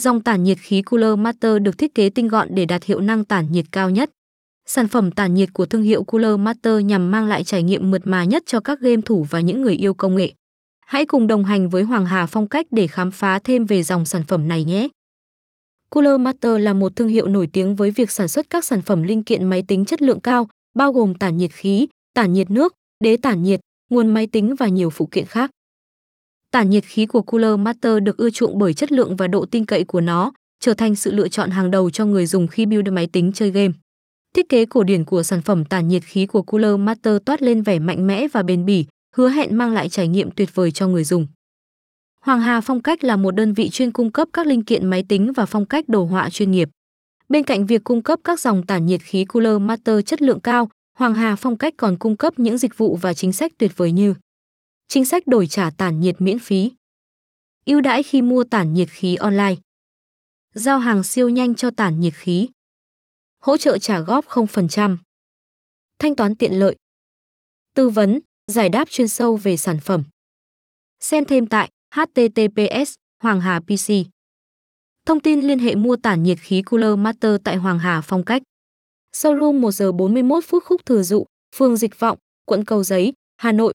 Dòng tản nhiệt khí Cooler Master được thiết kế tinh gọn để đạt hiệu năng tản nhiệt cao nhất. Sản phẩm tản nhiệt của thương hiệu Cooler Master nhằm mang lại trải nghiệm mượt mà nhất cho các game thủ và những người yêu công nghệ. Hãy cùng đồng hành với Hoàng Hà Phong cách để khám phá thêm về dòng sản phẩm này nhé. Cooler Master là một thương hiệu nổi tiếng với việc sản xuất các sản phẩm linh kiện máy tính chất lượng cao, bao gồm tản nhiệt khí, tản nhiệt nước, đế tản nhiệt, nguồn máy tính và nhiều phụ kiện khác. Tản nhiệt khí của Cooler Master được ưa chuộng bởi chất lượng và độ tin cậy của nó, trở thành sự lựa chọn hàng đầu cho người dùng khi build máy tính chơi game. Thiết kế cổ điển của sản phẩm tản nhiệt khí của Cooler Master toát lên vẻ mạnh mẽ và bền bỉ, hứa hẹn mang lại trải nghiệm tuyệt vời cho người dùng. Hoàng Hà Phong cách là một đơn vị chuyên cung cấp các linh kiện máy tính và phong cách đồ họa chuyên nghiệp. Bên cạnh việc cung cấp các dòng tản nhiệt khí Cooler Master chất lượng cao, Hoàng Hà Phong cách còn cung cấp những dịch vụ và chính sách tuyệt vời như Chính sách đổi trả tản nhiệt miễn phí. ưu đãi khi mua tản nhiệt khí online. Giao hàng siêu nhanh cho tản nhiệt khí. Hỗ trợ trả góp 0%. Thanh toán tiện lợi. Tư vấn, giải đáp chuyên sâu về sản phẩm. Xem thêm tại https Hoàng Hà PC. Thông tin liên hệ mua tản nhiệt khí Cooler Master tại Hoàng Hà Phong cách. Showroom 1 giờ 41 phút khúc thừa dụ, phường Dịch Vọng, quận Cầu Giấy, Hà Nội,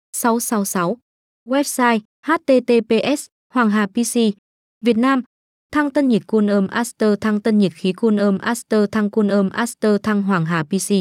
666. Website https Hoàng Hà PC, Việt Nam, Thăng tân nhiệt cun ôm Aster thăng tân nhiệt khí cun ôm Aster thăng cun ôm Aster thăng Hoàng Hà PC